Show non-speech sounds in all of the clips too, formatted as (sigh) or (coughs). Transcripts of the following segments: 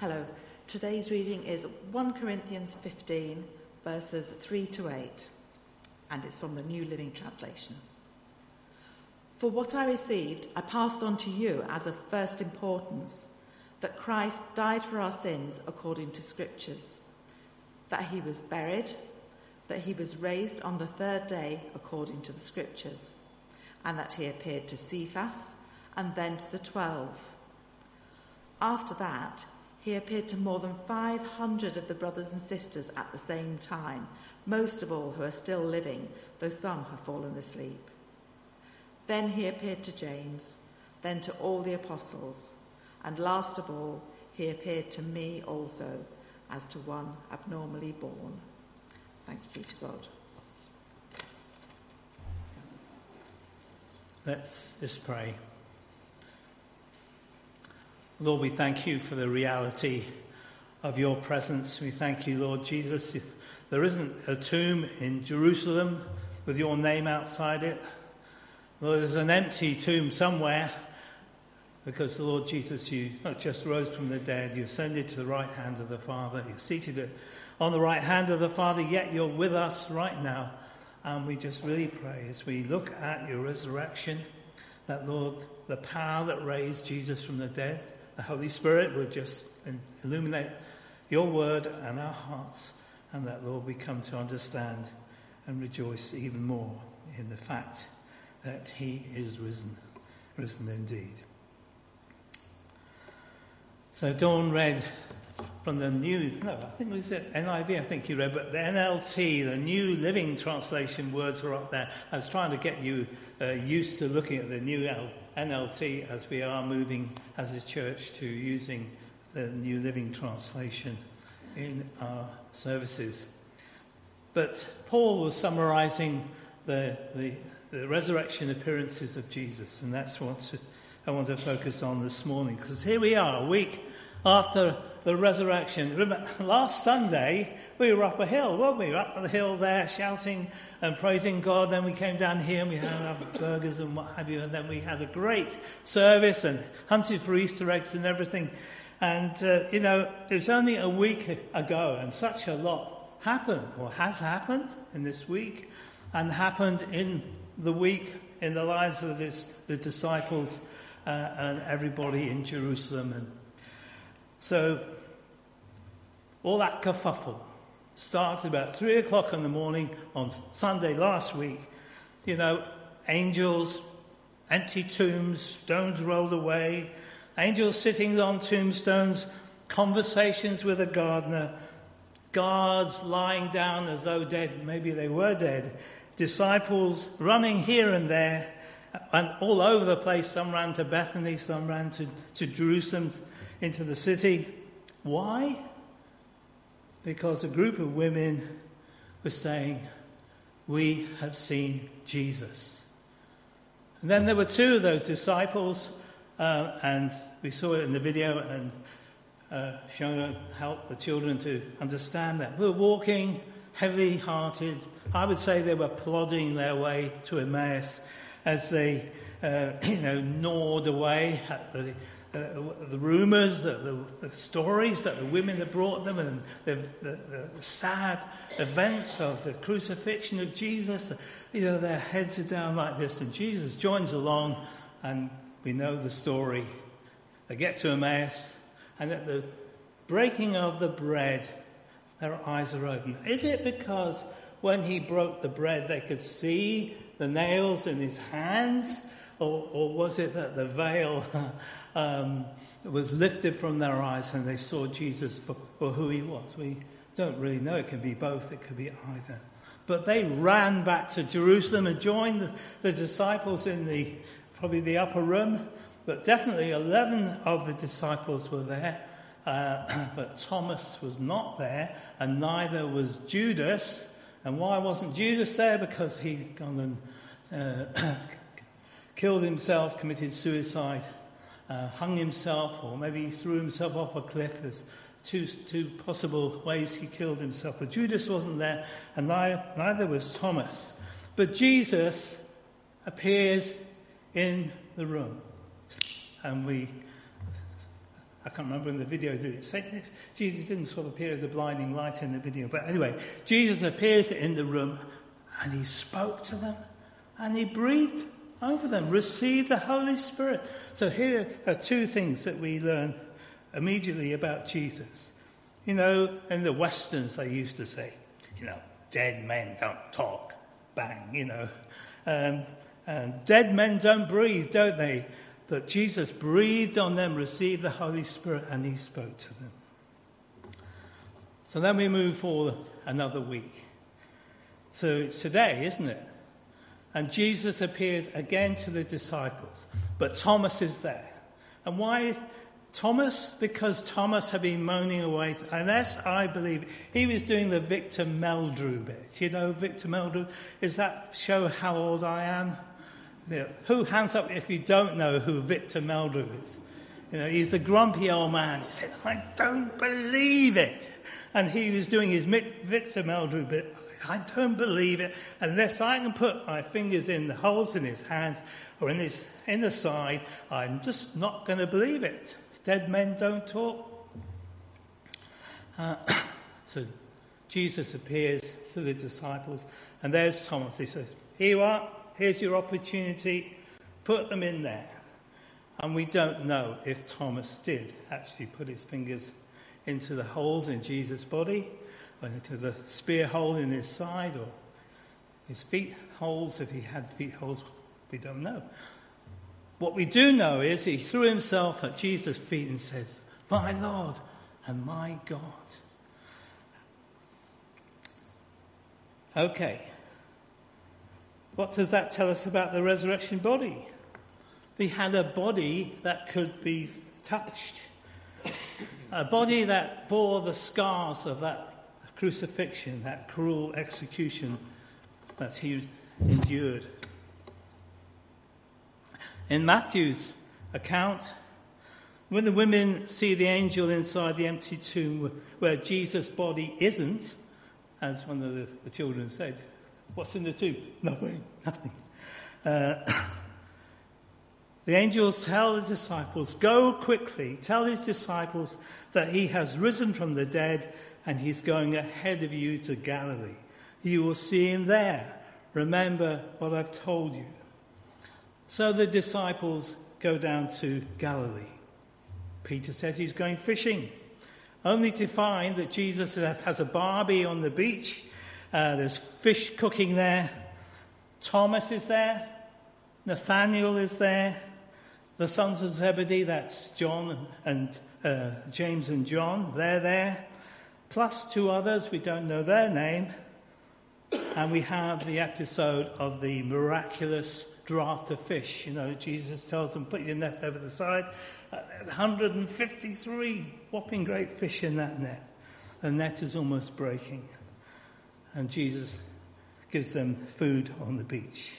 Hello. Today's reading is 1 Corinthians 15, verses 3 to 8, and it's from the New Living Translation. For what I received, I passed on to you as of first importance that Christ died for our sins according to Scriptures, that he was buried, that he was raised on the third day according to the Scriptures, and that he appeared to Cephas and then to the twelve. After that, he appeared to more than 500 of the brothers and sisters at the same time, most of all who are still living, though some have fallen asleep. Then he appeared to James, then to all the apostles, and last of all, he appeared to me also as to one abnormally born. Thanks be to God. Let's just pray. Lord, we thank you for the reality of your presence. We thank you, Lord Jesus. There isn't a tomb in Jerusalem with your name outside it. Lord, there's an empty tomb somewhere because the Lord Jesus, you not just rose from the dead, you ascended to the right hand of the Father. You're seated on the right hand of the Father, yet you're with us right now. And we just really pray as we look at your resurrection that, Lord, the power that raised Jesus from the dead, the Holy Spirit will just illuminate your word and our hearts, and that, Lord, we come to understand and rejoice even more in the fact that He is risen, risen indeed. So Dawn read from the new, no, I think it was NIV, I think you read, but the NLT, the New Living Translation words are up there. I was trying to get you uh, used to looking at the new NLT as we are moving as a church to using the New Living Translation in our services. But Paul was summarizing the, the, the resurrection appearances of Jesus, and that's what I want to focus on this morning. Because here we are, a week after the resurrection. Remember, last Sunday, we were up a hill, weren't we? up the hill there shouting and praising God. Then we came down here and we had our burgers and what have you. And then we had a great service and hunted for Easter eggs and everything. And, uh, you know, it was only a week ago and such a lot happened or has happened in this week and happened in the week in the lives of this, the disciples uh, and everybody in Jerusalem. And so all that kerfuffle started about three o'clock in the morning on Sunday last week. You know, angels, empty tombs, stones rolled away, angels sitting on tombstones, conversations with a gardener, guards lying down as though dead, maybe they were dead, disciples running here and there, and all over the place. Some ran to Bethany, some ran to, to Jerusalem, into the city. Why? because a group of women were saying, We have seen Jesus. And then there were two of those disciples, uh, and we saw it in the video, and uh, Shona helped the children to understand that. We were walking heavy hearted. I would say they were plodding their way to Emmaus as they, uh, (clears throat) you know, gnawed away at the uh, the rumours, the, the, the, stories that the women had brought them, and the, the, the, sad events of the crucifixion of Jesus. You know, their heads are down like this, and Jesus joins along, and we know the story. They get to Emmaus, and at the breaking of the bread, their eyes are open. Is it because when he broke the bread, they could see the nails in his hands? Or, or was it that the veil (laughs) um, was lifted from their eyes and they saw Jesus for, for who he was. We don't really know. It could be both, it could be either. But they ran back to Jerusalem and joined the, the disciples in the probably the upper room. But definitely 11 of the disciples were there. Uh, (clears throat) but Thomas was not there, and neither was Judas. And why wasn't Judas there? Because he'd gone and uh, (clears throat) killed himself, committed suicide uh, hung himself, or maybe he threw himself off a cliff. There's two, two possible ways he killed himself. But Judas wasn't there, and neither, was Thomas. But Jesus appears in the room. And we I can't remember in the video, did it say this? Jesus didn't sort of appear as a blinding light in the video. But anyway, Jesus appears in the room and he spoke to them and he breathed over them. Receive the Holy Spirit. So here are two things that we learn immediately about Jesus. You know, in the Westerns, they used to say, you know, dead men don't talk. Bang, you know. Um, and dead men don't breathe, don't they? But Jesus breathed on them, received the Holy Spirit, and he spoke to them. So then we move forward another week. So it's today, isn't it? And Jesus appears again to the disciples, but Thomas is there. And why Thomas? Because Thomas had been moaning away, unless I believe he was doing the Victor Meldrew bit. You know, Victor Meldrew is that show How Old I Am? You know, who hands up if you don't know who Victor Meldrew is? You know, he's the grumpy old man. He said, I don't believe it. And he was doing his Victor Meldrew bit. I don't believe it unless I can put my fingers in the holes in his hands or in his inner side. I'm just not going to believe it. Dead men don't talk. Uh, (coughs) so Jesus appears to the disciples, and there's Thomas. He says, Here you are, here's your opportunity, put them in there. And we don't know if Thomas did actually put his fingers into the holes in Jesus' body, into the spear hole in his side, or his feet holes, if he had feet holes, we don't know. What we do know is he threw himself at Jesus' feet and says, My Lord and my God. Okay. What does that tell us about the resurrection body? He had a body that could be touched, a body that bore the scars of that crucifixion, that cruel execution that he endured. In Matthew's account, when the women see the angel inside the empty tomb where Jesus' body isn't, as one of the, the children said, what's in the tomb? Nothing, nothing. Uh, the angels tell the disciples, Go quickly, tell his disciples that he has risen from the dead and he's going ahead of you to Galilee. You will see him there. Remember what I've told you. So the disciples go down to Galilee. Peter says he's going fishing, only to find that Jesus has a barbie on the beach. Uh, there's fish cooking there. Thomas is there. Nathaniel is there. The sons of Zebedee, that's John and uh, James and John, they're there. Plus two others, we don't know their name. And we have the episode of the miraculous draft of fish. You know, Jesus tells them, put your net over the side. Uh, 153 whopping great fish in that net. The net is almost breaking. And Jesus gives them food on the beach.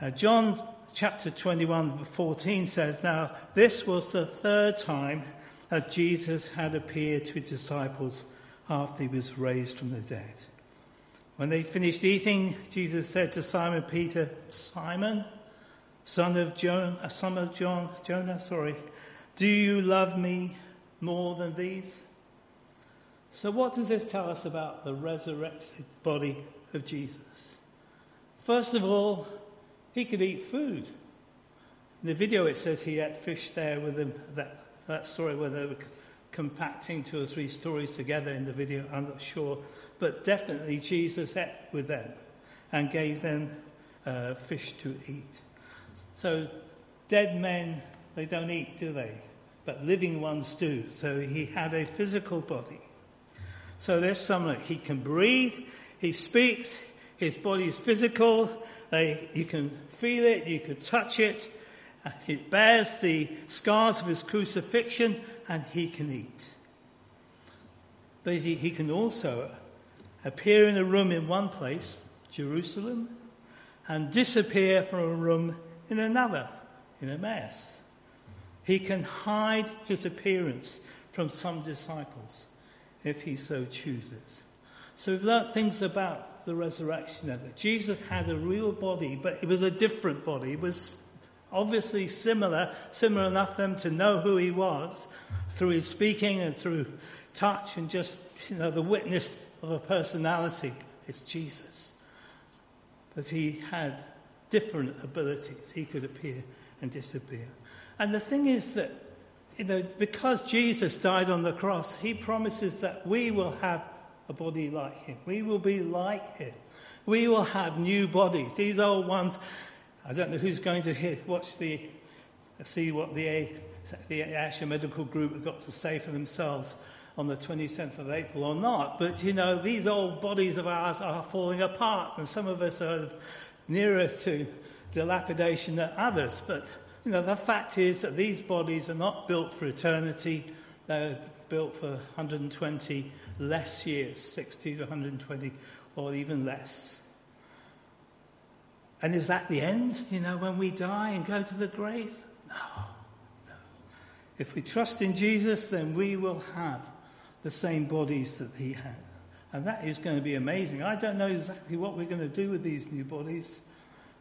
Uh, John chapter 21, 14 says, Now, this was the third time that Jesus had appeared to his disciples after he was raised from the dead. When they finished eating, Jesus said to Simon Peter, Simon, son of John, uh, son of John, Jonah, sorry, do you love me more than these? So, what does this tell us about the resurrected body of Jesus? First of all, he could eat food. In the video, it says he ate fish there with him. That, that story where they were compacting two or three stories together in the video, I'm not sure but definitely Jesus ate with them and gave them uh, fish to eat. So dead men, they don't eat, do they? But living ones do. So he had a physical body. So there's someone, he can breathe, he speaks, his body is physical, they, you can feel it, you can touch it, it bears the scars of his crucifixion, and he can eat. But he, he can also appear in a room in one place, Jerusalem, and disappear from a room in another, in Emmaus. He can hide his appearance from some disciples if he so chooses. So we've learnt things about the resurrection it. Jesus had a real body, but it was a different body. It was Obviously similar, similar enough for them to know who he was through his speaking and through touch and just, you know, the witness of a personality. It's Jesus. But he had different abilities. He could appear and disappear. And the thing is that, you know, because Jesus died on the cross, he promises that we will have a body like him. We will be like him. We will have new bodies. These old ones, I don't know who's going to hear, watch the, see what the, the Asher Medical Group have got to say for themselves on the 27th of April or not. But, you know, these old bodies of ours are falling apart, and some of us are nearer to dilapidation than others. But, you know, the fact is that these bodies are not built for eternity, they're built for 120 less years, 60 to 120, or even less. And is that the end? You know, when we die and go to the grave? No. No. If we trust in Jesus, then we will have the same bodies that he had. And that is going to be amazing. I don't know exactly what we're going to do with these new bodies.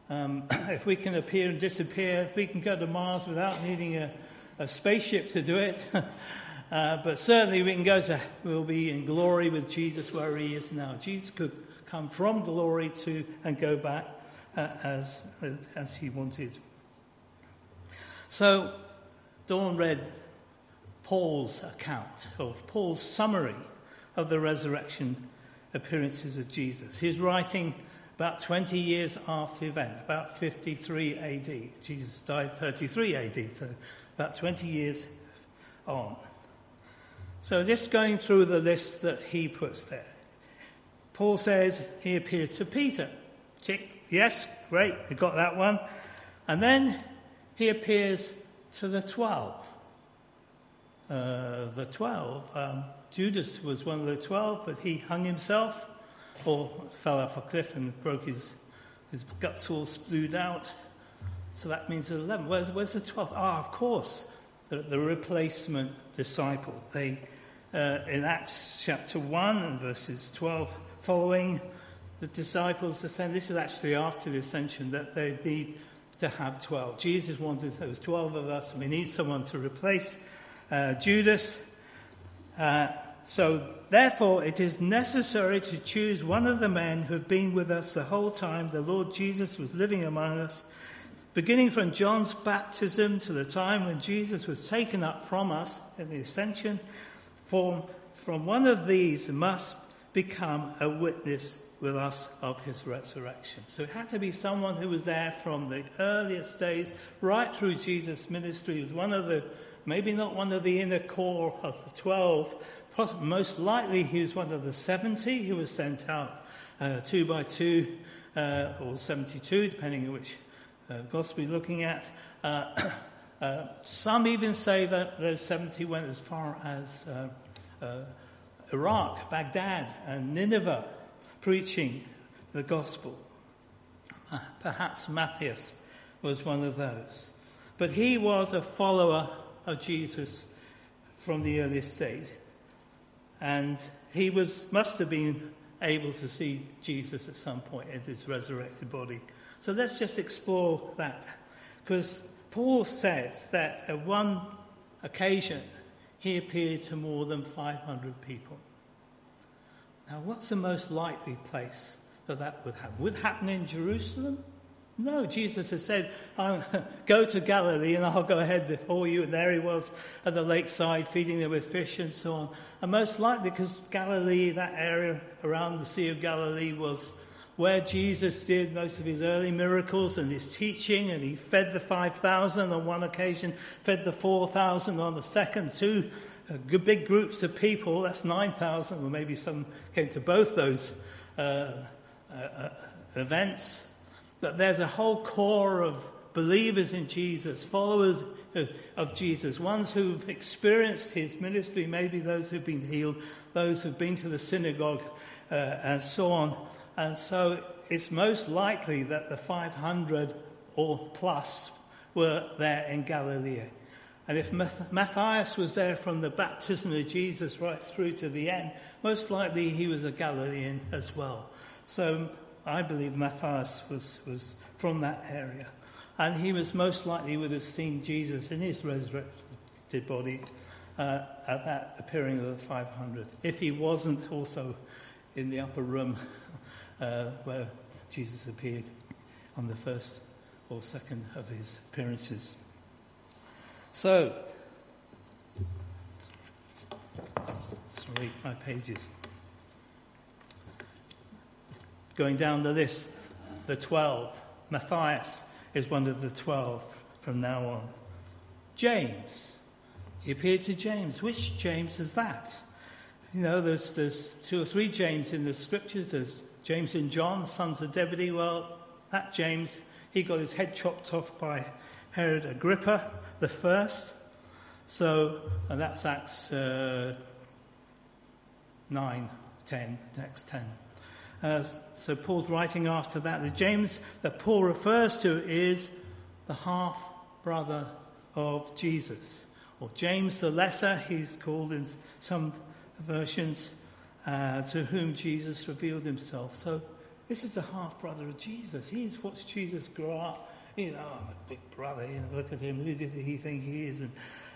Um, (clears throat) if we can appear and disappear, if we can go to Mars without needing a, a spaceship to do it. (laughs) uh, but certainly we can go to, we'll be in glory with Jesus where he is now. Jesus could come from glory to and go back uh, as, uh, as he wanted. So, Dawn read Paul's account, of Paul's summary of the resurrection appearances of Jesus. He's writing about 20 years after the event, about 53 AD. Jesus died 33 AD, so about 20 years on. So just going through the list that he puts there. Paul says he appeared to Peter. Tick, yes, great, we got that one. And then he appears to the 12 uh, the 12. Um, Judas was one of the 12, but he hung himself or fell off a cliff and broke his, his guts all spewed out. So that means 11. Where's, where's the 12th? Ah, of course, the, the replacement disciple. They, uh, in Acts chapter 1 and verses 12 following, the disciples are saying this is actually after the ascension that they need to have 12. Jesus wanted those 12 of us, we need someone to replace uh, Judas. Uh, so, therefore, it is necessary to choose one of the men who have been with us the whole time the Lord Jesus was living among us, beginning from John's baptism to the time when Jesus was taken up from us in the ascension. From, from one of these must become a witness with us of his resurrection. So it had to be someone who was there from the earliest days right through Jesus' ministry. He was one of the maybe not one of the inner core of the 12. Most likely he was one of the 70 who was sent out uh, two by two, uh, or 72, depending on which uh, gospel you're looking at. Uh, (coughs) uh, some even say that those 70 went as far as uh, Iraq, Baghdad, and Nineveh, preaching the gospel. Uh, perhaps Matthias was one of those. But he was a follower of Jesus from the earliest days. And he was, must have been able to see Jesus at some point in his resurrected body. So let's just explore that. Because Paul says that at one occasion he appeared to more than 500 people. Now, what's the most likely place that that would happen? Would it happen in Jerusalem? No, Jesus has said, (laughs) Go to Galilee and I'll go ahead before you. And there he was at the lakeside feeding them with fish and so on. And most likely, because Galilee, that area around the Sea of Galilee, was where Jesus did most of his early miracles and his teaching. And he fed the 5,000 on one occasion, fed the 4,000 on the second, two uh, big groups of people. That's 9,000, or maybe some came to both those uh, uh, uh events. That there's a whole core of believers in Jesus, followers of Jesus, ones who've experienced his ministry, maybe those who've been healed, those who've been to the synagogue, uh, and so on. And so it's most likely that the 500 or plus were there in Galilee. And if Matthias was there from the baptism of Jesus right through to the end, most likely he was a Galilean as well. So I believe Matthias was, was from that area. and he was most likely would have seen Jesus in his resurrected body uh, at that appearing of the 500, if he wasn't also in the upper room (laughs) uh, where Jesus appeared on the first or second of his appearances. So, sorry, my pages. Going down the list, the 12. Matthias is one of the 12 from now on. James. He appeared to James. Which James is that? You know, there's, there's two or three James in the scriptures. There's James and John, sons of Zebedee. Well, that James, he got his head chopped off by Herod Agrippa the first. So, and that's Acts uh, 9, 10, Acts 10. Uh, so Paul's writing after that. The James that Paul refers to is the half brother of Jesus, or James the Lesser, he's called in some versions, uh, to whom Jesus revealed himself. So this is the half brother of Jesus. He's watched Jesus grow up. (laughs) You know, oh, big brother, you know, look at him. Who did he think he is? And,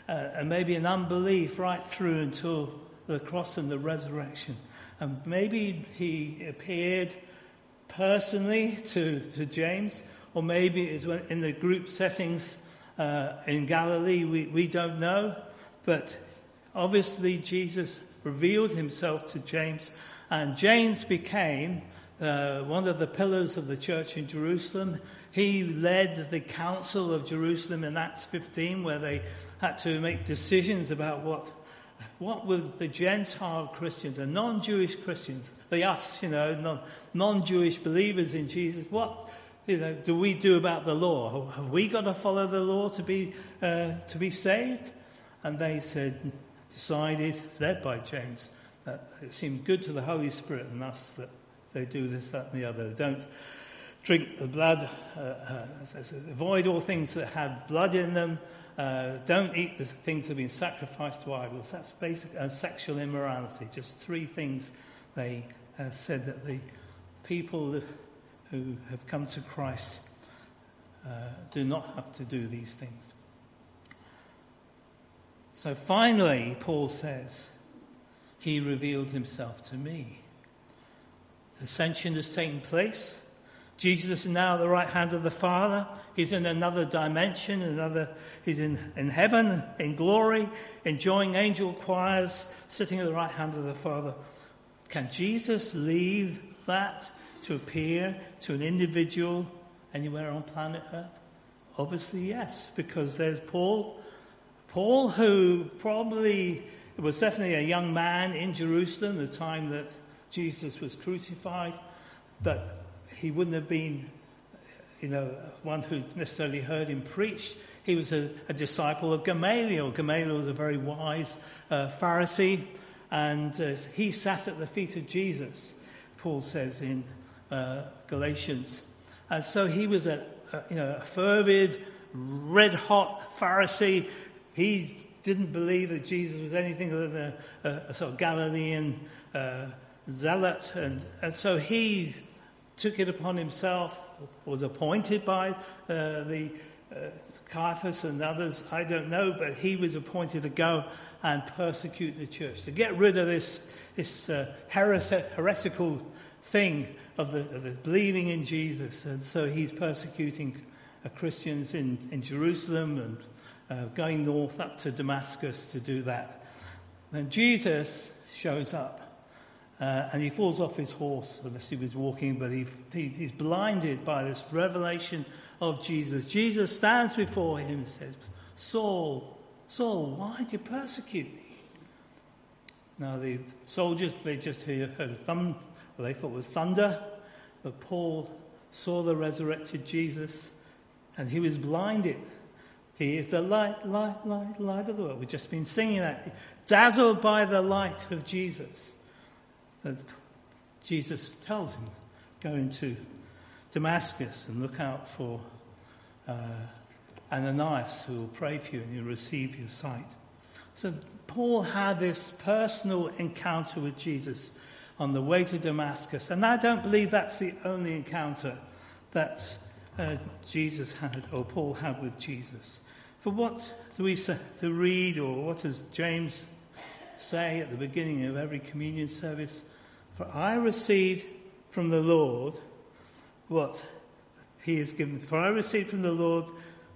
uh, and maybe an unbelief right through until the cross and the resurrection. And maybe he appeared personally to, to James, or maybe it was in the group settings uh, in Galilee. We, we don't know. But obviously, Jesus revealed himself to James, and James became uh, one of the pillars of the church in Jerusalem. He led the Council of Jerusalem in Acts 15, where they had to make decisions about what what would the Gentile Christians, the non Jewish Christians, the us, you know, non Jewish believers in Jesus, what you know, do we do about the law? Have we got to follow the law to be, uh, to be saved? And they said, decided, led by James, that it seemed good to the Holy Spirit and us that they do this, that, and the other. Don't drink the blood, uh, uh, avoid all things that have blood in them. Uh, don't eat the things that have been sacrificed to idols. That's basic uh, sexual immorality. Just three things they uh, said that the people who have come to Christ uh, do not have to do these things. So finally, Paul says, He revealed Himself to me. Ascension has taken place. Jesus is now at the right hand of the Father. He's in another dimension, another, he's in, in heaven, in glory, enjoying angel choirs, sitting at the right hand of the Father. Can Jesus leave that to appear to an individual anywhere on planet Earth? Obviously, yes, because there's Paul. Paul, who probably was definitely a young man in Jerusalem the time that Jesus was crucified, but he wouldn't have been, you know, one who necessarily heard him preach. He was a, a disciple of Gamaliel. Gamaliel was a very wise uh, Pharisee, and uh, he sat at the feet of Jesus, Paul says in uh, Galatians. And so he was a, a, you know, a fervid, red hot Pharisee. He didn't believe that Jesus was anything other than a, a sort of Galilean uh, zealot. And, and so he took it upon himself, was appointed by uh, the uh, Caiaphas and others, I don't know, but he was appointed to go and persecute the church, to get rid of this, this uh, heretical thing of the, of the, believing in Jesus. And so he's persecuting Christians in, in Jerusalem and uh, going north up to Damascus to do that. And Jesus shows up uh, and he falls off his horse, unless he was walking, but he, he, he's blinded by this revelation of Jesus. Jesus stands before him and says, Saul, Saul, why do you persecute me? Now, the soldiers, they just heard a thumb, well, they thought it was thunder, but Paul saw the resurrected Jesus and he was blinded. He is the light, light, light, light of the world. We've just been singing that. Dazzled by the light of Jesus that Jesus tells him, go into Damascus and look out for uh, Ananias who will pray for you and you'll receive your sight. So Paul had this personal encounter with Jesus on the way to Damascus. And I don't believe that's the only encounter that uh, Jesus had, or Paul had with Jesus. For what do we say, to read, or what does James say at the beginning of every communion service? For I received from the Lord what he has given. For I received from the Lord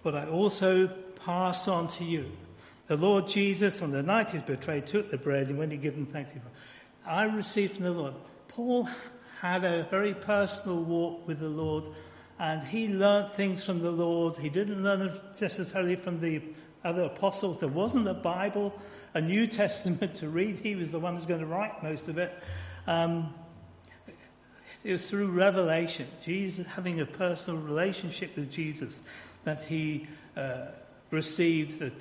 what I also passed on to you. The Lord Jesus, on the night he was betrayed, took the bread, and when he given thanks, he I received from the Lord. Paul had a very personal walk with the Lord, and he learned things from the Lord. He didn't learn them necessarily from the other apostles. There wasn't a Bible, a New (laughs) Testament to read. He was the one who's going to write most of it. Um, it was through revelation, Jesus having a personal relationship with Jesus, that he uh, received the,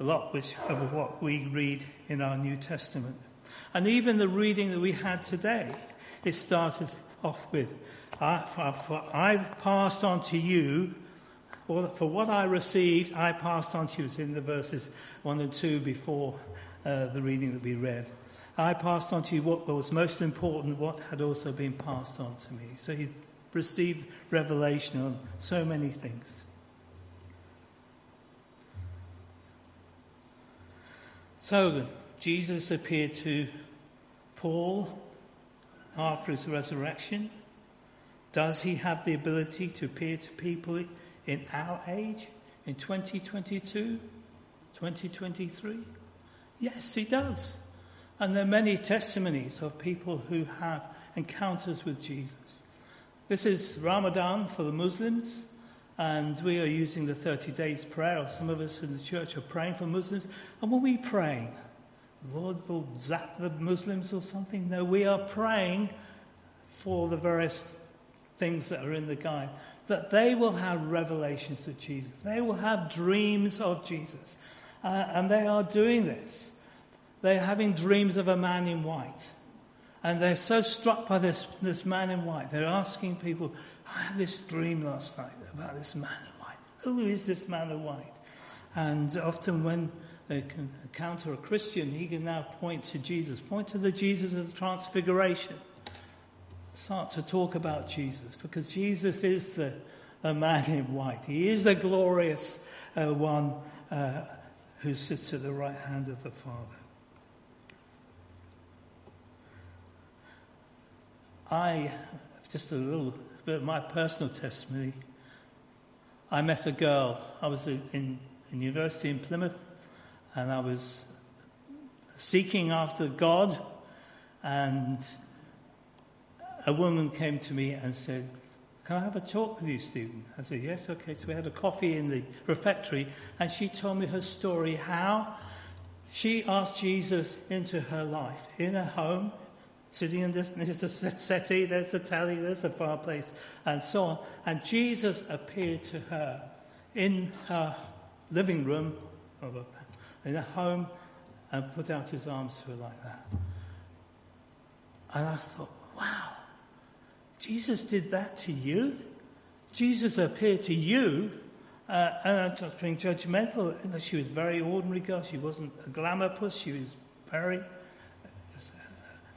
a lot which, of what we read in our New Testament. And even the reading that we had today, it started off with, I, for, for I passed on to you, or for what I received, I passed on to you. It's in the verses 1 and 2 before uh, the reading that we read. I passed on to you what was most important, what had also been passed on to me. So he received revelation on so many things. So Jesus appeared to Paul after his resurrection. Does he have the ability to appear to people in our age, in 2022, 2023? Yes, he does. And there are many testimonies of people who have encounters with Jesus. This is Ramadan for the Muslims, and we are using the 30 days prayer. Some of us in the church are praying for Muslims. And when we praying, Lord will zap the Muslims or something? No, we are praying for the various things that are in the guide, that they will have revelations of Jesus. They will have dreams of Jesus. Uh, and they are doing this they're having dreams of a man in white. And they're so struck by this, this man in white. They're asking people, I had this dream last night about this man in white. Who is this man in white? And often when they encounter a Christian, he can now point to Jesus, point to the Jesus of the Transfiguration. Start to talk about Jesus because Jesus is the, the man in white. He is the glorious uh, one uh, who sits at the right hand of the Father. I, just a little bit of my personal testimony, I met a girl. I was in, in university in Plymouth and I was seeking after God and a woman came to me and said, Can I have a talk with you, Stephen? I said, Yes, okay. So we had a coffee in the refectory and she told me her story how she asked Jesus into her life in her home sitting in this, there's a settee, there's a tally, there's a fireplace, and so on. And Jesus appeared to her in her living room, in her home, and put out his arms to her like that. And I thought, wow, Jesus did that to you? Jesus appeared to you? Uh, and I'm just being judgmental. She was a very ordinary girl. She wasn't a glamour puss. She was very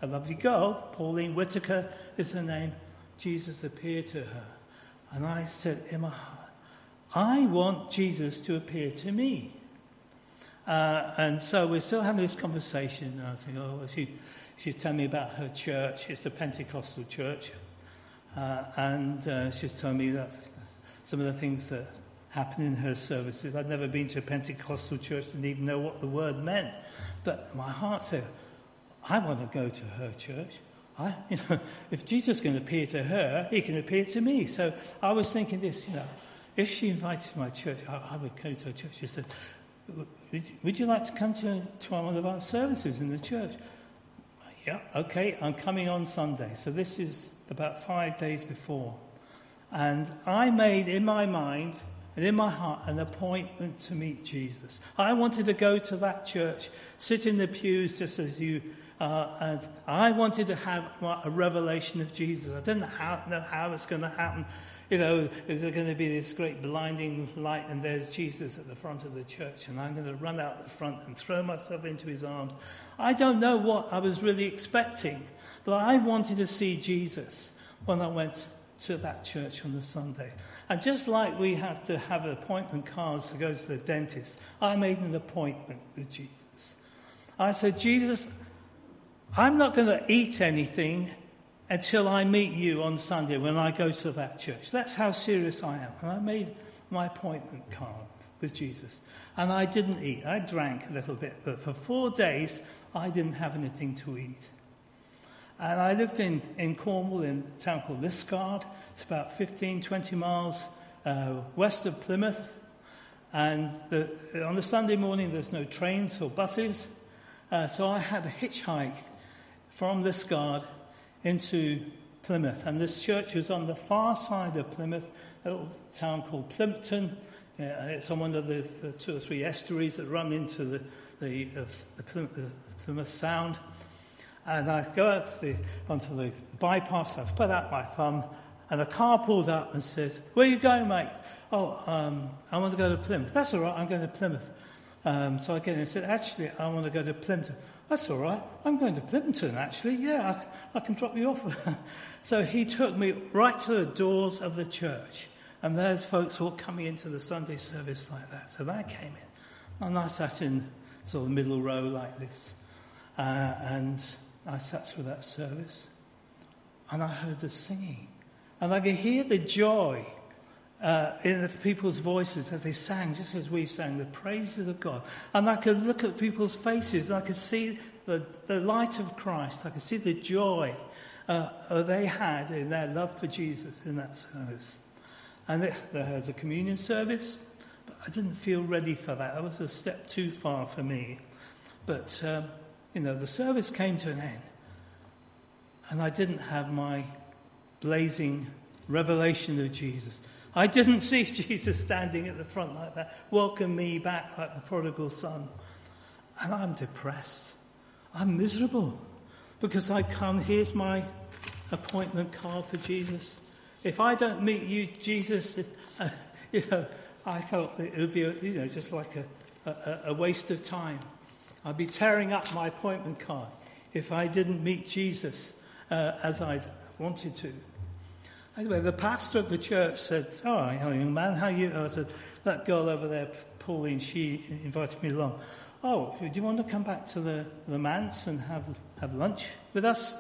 a lovely girl, Pauline Whitaker is her name. Jesus appeared to her. And I said in my heart, I want Jesus to appear to me. Uh, and so we're still having this conversation. And I think, oh, well, she, she's telling me about her church. It's a Pentecostal church. Uh, and uh, she's telling me that some of the things that happen in her services. I'd never been to a Pentecostal church, didn't even know what the word meant. But my heart said, I want to go to her church. I, you know, (laughs) if Jesus can appear to her, he can appear to me. So I was thinking this, you know, if she invited my church, I, I would go to her church. She said, would, would you like to come to, to one of our services in the church? Yeah, okay, I'm coming on Sunday. So this is about five days before. And I made in my mind and in my heart an appointment to meet Jesus. I wanted to go to that church, sit in the pews just as you uh, and I wanted to have a revelation of Jesus. I didn't know how, know how it's going to happen. You know, is there going to be this great blinding light and there's Jesus at the front of the church and I'm going to run out the front and throw myself into his arms. I don't know what I was really expecting, but I wanted to see Jesus when I went to that church on the Sunday. And just like we have to have appointment cards to go to the dentist, I made an appointment with Jesus. I said, Jesus, I'm not going to eat anything until I meet you on Sunday when I go to that church. That's how serious I am. And I made my appointment card with Jesus. And I didn't eat. I drank a little bit, but for four days, I didn't have anything to eat. And I lived in, in Cornwall in a town called Liskeard. It's about 15, 20 miles uh, west of Plymouth. And the, on the Sunday morning, there's no trains or buses. Uh, so I had a hitchhike from Liskeard into Plymouth. And this church was on the far side of Plymouth, a little town called Plympton. Uh, it's on one of the, the, two or three estuaries that run into the, the, the, Plymouth, Plymouth Sound. And I go out onto the bypass, I put out my thumb, and a car pulled up and says, Where are you going, mate? Oh, um, I want to go to Plymouth. That's all right, I'm going to Plymouth. Um, so I get in and said, Actually, I want to go to Plymouth. That's all right, I'm going to Plympton, actually. Yeah, I, I can drop you off. (laughs) so he took me right to the doors of the church. And there's folks all coming into the Sunday service like that. So I came in. And I sat in sort of middle row like this. Uh, and I sat through that service and I heard the singing. And I could hear the joy uh, in the people's voices as they sang, just as we sang, the praises of God. And I could look at people's faces and I could see the, the light of Christ. I could see the joy uh, they had in their love for Jesus in that service. And it, there was a communion service, but I didn't feel ready for that. That was a step too far for me. But, um, you know, the service came to an end. And I didn't have my blazing revelation of Jesus. I didn't see (laughs) Jesus standing at the front like that, welcome me back like the prodigal son. And I'm depressed. I'm miserable because I come, here's my appointment card for Jesus. If I don't meet you, Jesus, (laughs) uh, you know, I felt it would be, you know, just like a, a, a waste of time. I'd be tearing up my appointment card if I didn't meet Jesus uh, as I'd wanted to. Anyway, the pastor of the church said, Oh, young man, how you? I said, That girl over there, Pauline, she invited me along. Oh, do you want to come back to the, the manse and have, have lunch with us?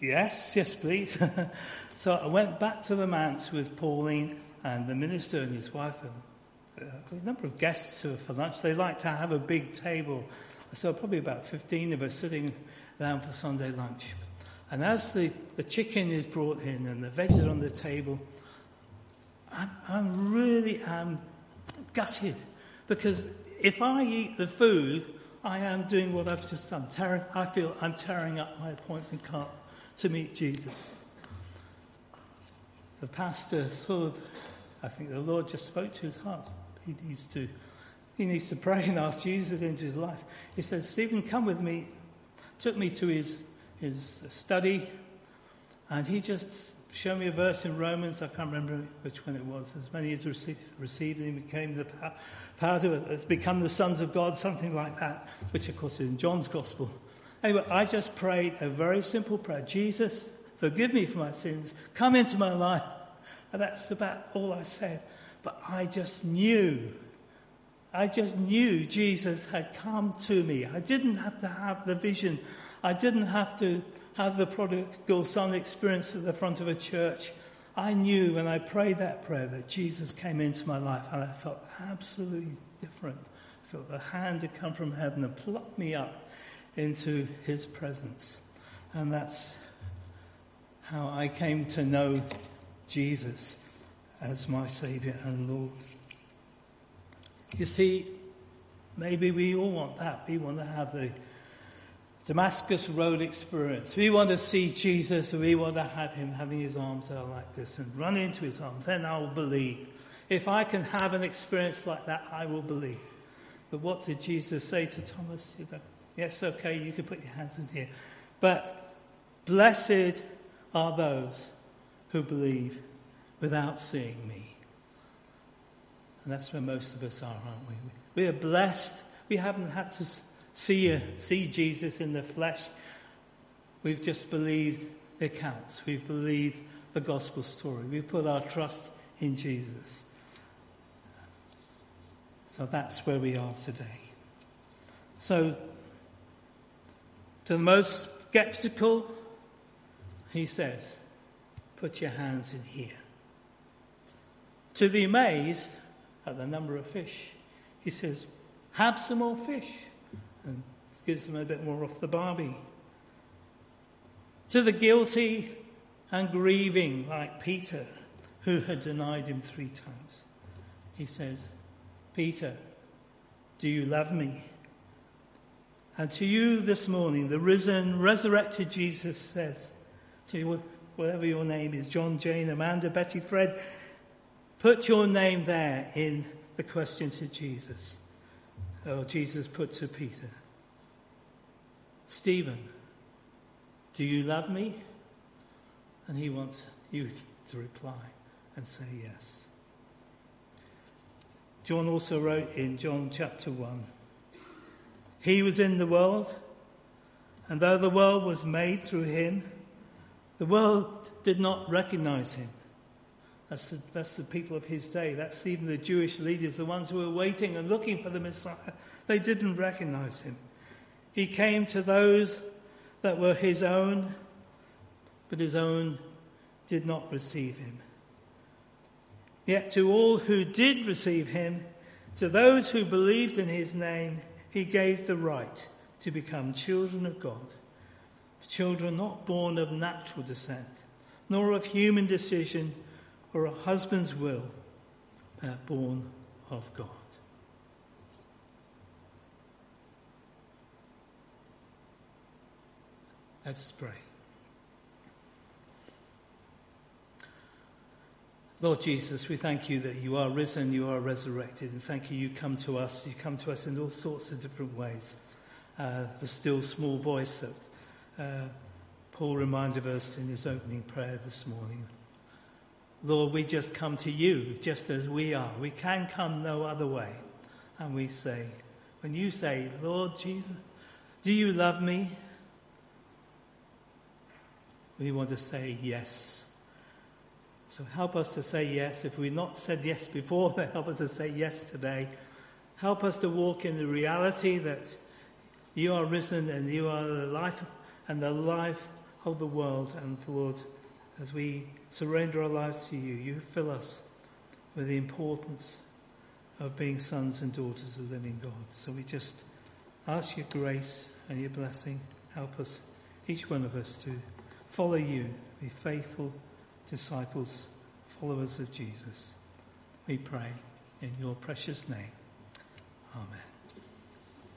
Yes, yes, please. (laughs) so I went back to the manse with Pauline and the minister and his wife and uh, a number of guests for lunch. They like to have a big table. So probably about 15 of us sitting down for Sunday lunch. And as the, the chicken is brought in and the veg are on the table, I'm, I'm really am gutted because if I eat the food, I am doing what I've just done. I feel I'm tearing up my appointment card to meet Jesus. The pastor sort of, I think the Lord just spoke to his heart. He needs to, he needs to pray and ask Jesus into his life. He said, Stephen, come with me. Took me to his, his study, and he just showed me a verse in Romans. I can't remember which one it was. As many as received, received him became the power, to has become the sons of God, something like that, which of course is in John's Gospel. Anyway, I just prayed a very simple prayer Jesus, forgive me for my sins, come into my life. And that's about all I said. But I just knew, I just knew Jesus had come to me. I didn't have to have the vision, I didn't have to have the prodigal son experience at the front of a church. I knew when I prayed that prayer that Jesus came into my life and I felt absolutely different. I felt the hand had come from heaven and plucked me up into his presence. And that's how I came to know Jesus as my Saviour and Lord. You see, maybe we all want that. We want to have the Damascus Road experience. We want to see Jesus, we want to have him having his arms out like this and run into his arms. Then I'll believe. If I can have an experience like that, I will believe. But what did Jesus say to Thomas? You know, Yes, okay, you can put your hands in here. But blessed are those who believe without seeing me. And that's where most of us are, aren't we? We are blessed. We haven't had to see, see Jesus in the flesh. We've just believed the accounts. We've believed the gospel story. We put our trust in Jesus. So that's where we are today. So, to the most skeptical, he says, put your hands in here. To the amazed at the number of fish, he says, have some more fish. And gives them a bit more off the barbie. To the guilty and grieving, like Peter, who had denied him three times, he says, Peter, do you love me? And to you this morning, the risen, resurrected Jesus says, to you, whatever your name is, John, Jane, Amanda, Betty, Fred, put your name there in the question to Jesus. Oh, Jesus put to Peter, Stephen, do you love me? And he wants you to reply and say yes. John also wrote in John chapter 1 He was in the world, and though the world was made through him, the world did not recognize him. That's the, that's the people of his day. That's even the Jewish leaders, the ones who were waiting and looking for the Messiah. They didn't recognize him. He came to those that were his own, but his own did not receive him. Yet to all who did receive him, to those who believed in his name, he gave the right to become children of God. Children not born of natural descent, nor of human decision or a husband's will, but born of God. Let us pray. Lord Jesus, we thank you that you are risen, you are resurrected, and thank you, you come to us. You come to us in all sorts of different ways. Uh, the still small voice that uh, Paul reminded us in his opening prayer this morning. Lord, we just come to you just as we are. We can come no other way. And we say, when you say, Lord Jesus, do you love me? we want to say yes. So help us to say yes. If we've not said yes before, (laughs) then help us to say yes today. Help us to walk in the reality that you are risen and you are the life and the life of the world. And Lord, as we surrender our lives to you, you fill us with the importance of being sons and daughters of the living God. So we just ask your grace and your blessing. Help us, each one of us, to follow you, be faithful disciples, followers of Jesus. We pray in your precious name. Amen.